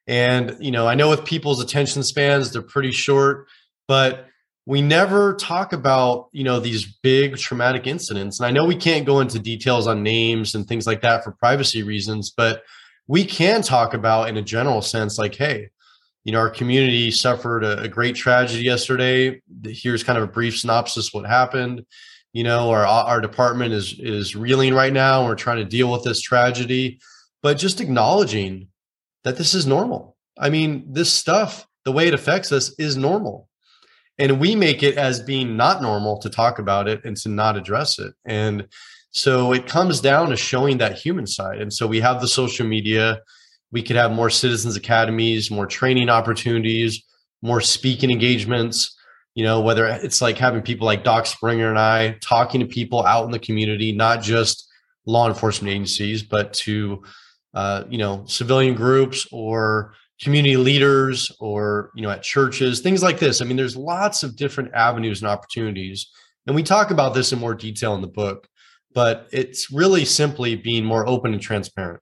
And you know, I know with people's attention spans, they're pretty short, but we never talk about you know these big traumatic incidents and i know we can't go into details on names and things like that for privacy reasons but we can talk about in a general sense like hey you know, our community suffered a, a, great tragedy yesterday. Here's kind of a brief synopsis what happened. You know, our our department is is reeling right now. We're trying to deal with this tragedy, but just acknowledging that this is normal. I mean, this stuff, the way it affects us, is normal, and we make it as being not normal to talk about it and to not address it. And so it comes down to showing that human side. And so we have the social media we could have more citizens academies, more training opportunities, more speaking engagements. You know, whether it's like having people like Doc Springer and I talking to people out in the community, not just law enforcement agencies, but to uh, you know civilian groups or community leaders or you know at churches, things like this. I mean, there's lots of different avenues and opportunities, and we talk about this in more detail in the book. But it's really simply being more open and transparent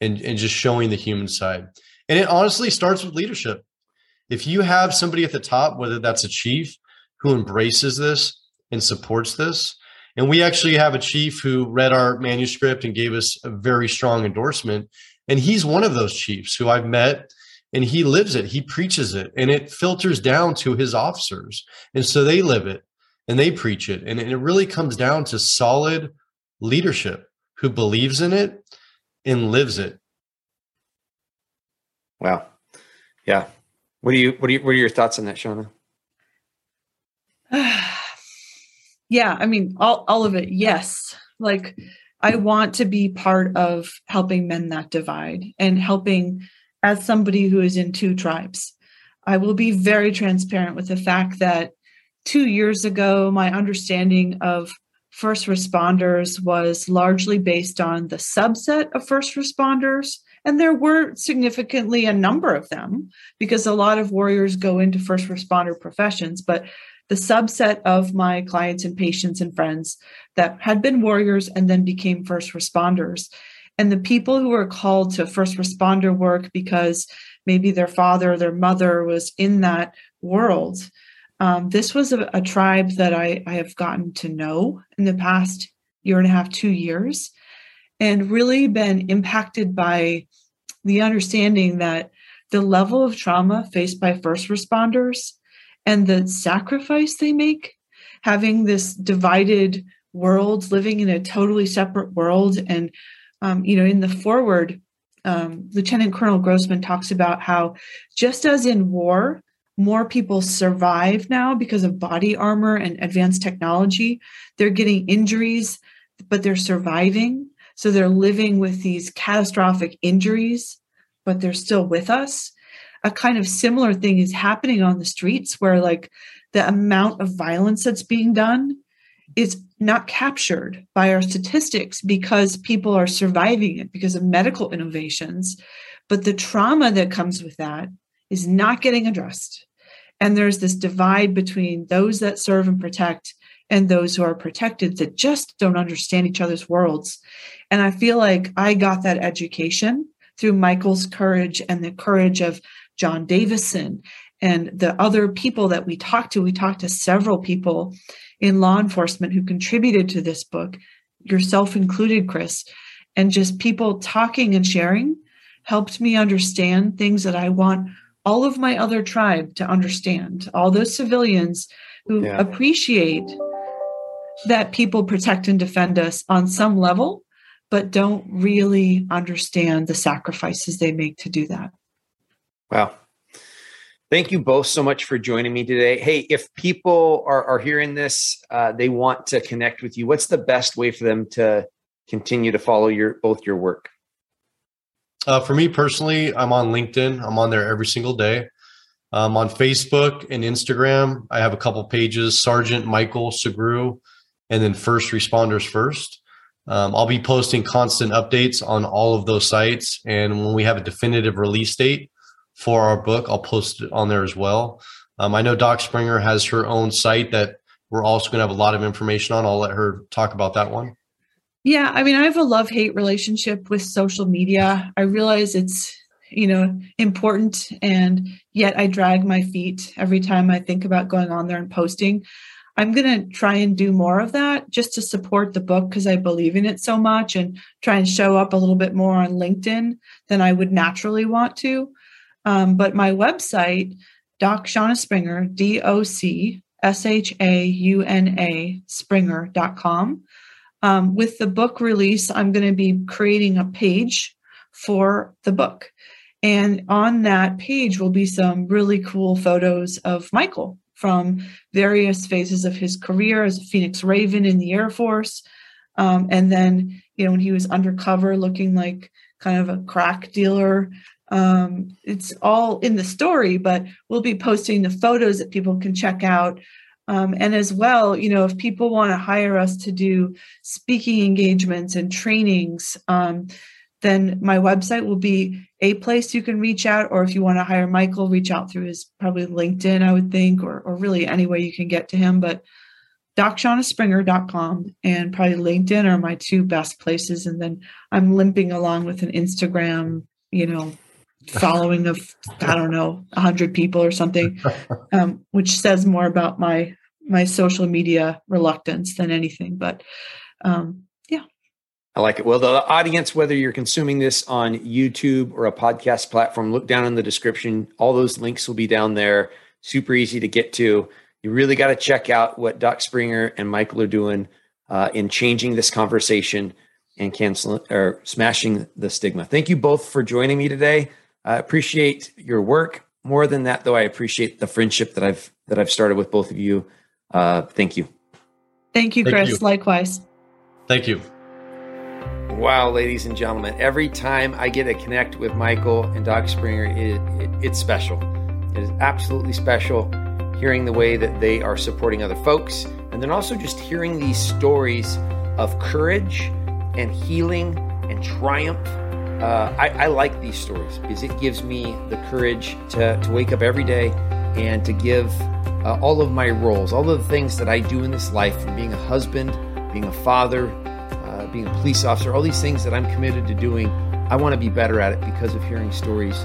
and, and just showing the human side. And it honestly starts with leadership. If you have somebody at the top, whether that's a chief who embraces this and supports this, and we actually have a chief who read our manuscript and gave us a very strong endorsement. And he's one of those chiefs who I've met and he lives it, he preaches it, and it filters down to his officers. And so they live it and they preach it. And it really comes down to solid leadership who believes in it and lives it. Wow. Yeah. What do you what are you what are your thoughts on that, Shauna? Yeah, I mean all all of it. Yes. Like I want to be part of helping mend that divide and helping as somebody who is in two tribes. I will be very transparent with the fact that 2 years ago my understanding of first responders was largely based on the subset of first responders and there were significantly a number of them because a lot of warriors go into first responder professions. But the subset of my clients and patients and friends that had been warriors and then became first responders, and the people who were called to first responder work because maybe their father or their mother was in that world. Um, this was a, a tribe that I, I have gotten to know in the past year and a half, two years and really been impacted by the understanding that the level of trauma faced by first responders and the sacrifice they make, having this divided world, living in a totally separate world. And, um, you know, in the foreword, um, Lieutenant Colonel Grossman talks about how just as in war, more people survive now because of body armor and advanced technology. They're getting injuries, but they're surviving. So they're living with these catastrophic injuries, but they're still with us. A kind of similar thing is happening on the streets where, like, the amount of violence that's being done is not captured by our statistics because people are surviving it because of medical innovations. But the trauma that comes with that is not getting addressed. And there's this divide between those that serve and protect and those who are protected that just don't understand each other's worlds. And I feel like I got that education through Michael's courage and the courage of John Davison and the other people that we talked to. We talked to several people in law enforcement who contributed to this book, yourself included, Chris, and just people talking and sharing helped me understand things that I want all of my other tribe to understand, all those civilians who yeah. appreciate that people protect and defend us on some level, but don't really understand the sacrifices they make to do that. Wow. Thank you both so much for joining me today. Hey, if people are, are hearing this, uh, they want to connect with you, what's the best way for them to continue to follow your both your work? Uh, for me personally, I'm on LinkedIn. I'm on there every single day. Um, on Facebook and Instagram, I have a couple pages: Sergeant Michael Sugrue, and then First Responders First. Um, I'll be posting constant updates on all of those sites, and when we have a definitive release date for our book, I'll post it on there as well. Um, I know Doc Springer has her own site that we're also going to have a lot of information on. I'll let her talk about that one. Yeah, I mean, I have a love hate relationship with social media. I realize it's, you know, important and yet I drag my feet every time I think about going on there and posting. I'm going to try and do more of that just to support the book because I believe in it so much and try and show up a little bit more on LinkedIn than I would naturally want to. Um, but my website, Doc Shauna Springer, D O C S H A U N A Springer.com um, with the book release, I'm going to be creating a page for the book. And on that page will be some really cool photos of Michael from various phases of his career as a Phoenix Raven in the Air Force. Um, and then, you know, when he was undercover looking like kind of a crack dealer. Um, it's all in the story, but we'll be posting the photos that people can check out um, and as well, you know, if people want to hire us to do speaking engagements and trainings, um, then my website will be a place you can reach out. Or if you want to hire Michael, reach out through his probably LinkedIn, I would think, or, or really any way you can get to him. But DocShaunaSpringer.com and probably LinkedIn are my two best places. And then I'm limping along with an Instagram, you know, following of, I don't know, 100 people or something, um, which says more about my my social media reluctance than anything. But um, yeah. I like it. Well, the audience, whether you're consuming this on YouTube or a podcast platform, look down in the description. All those links will be down there. Super easy to get to you really got to check out what Doc Springer and Michael are doing uh, in changing this conversation and canceling or smashing the stigma. Thank you both for joining me today. I appreciate your work. More than that, though, I appreciate the friendship that I've that I've started with both of you. Uh, thank you. Thank you, Chris. Thank you. Likewise. Thank you. Wow, ladies and gentlemen, every time I get to connect with Michael and Doc Springer, it, it, it's special. It is absolutely special hearing the way that they are supporting other folks, and then also just hearing these stories of courage and healing and triumph. Uh, I, I, like these stories because it gives me the courage to, to wake up every day and to give uh, all of my roles, all of the things that I do in this life, from being a husband, being a father, uh, being a police officer, all these things that I'm committed to doing. I want to be better at it because of hearing stories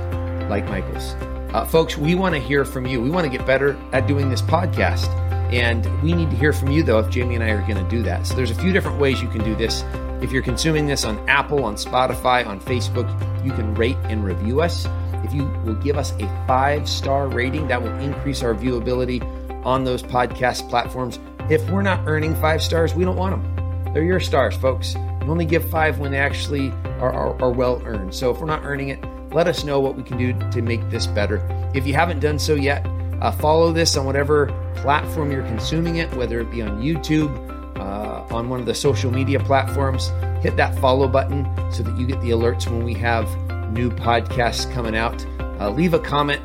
like Michael's. Uh, folks, we want to hear from you. We want to get better at doing this podcast. And we need to hear from you, though, if Jamie and I are going to do that. So there's a few different ways you can do this. If you're consuming this on Apple, on Spotify, on Facebook, you can rate and review us. If you will give us a five star rating, that will increase our viewability on those podcast platforms. If we're not earning five stars, we don't want them. They're your stars, folks. You only give five when they actually are, are, are well earned. So if we're not earning it, let us know what we can do to make this better. If you haven't done so yet, uh, follow this on whatever platform you're consuming it, whether it be on YouTube, uh, on one of the social media platforms. Hit that follow button so that you get the alerts when we have new podcasts coming out. Uh, leave a comment.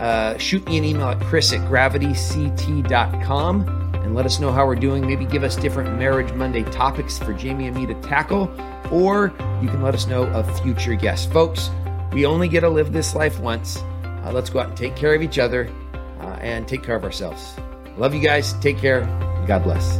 Uh, shoot me an email at chris at gravityct.com and let us know how we're doing. Maybe give us different Marriage Monday topics for Jamie and me to tackle, or you can let us know of future guests. Folks, we only get to live this life once. Uh, let's go out and take care of each other uh, and take care of ourselves. Love you guys. Take care. God bless.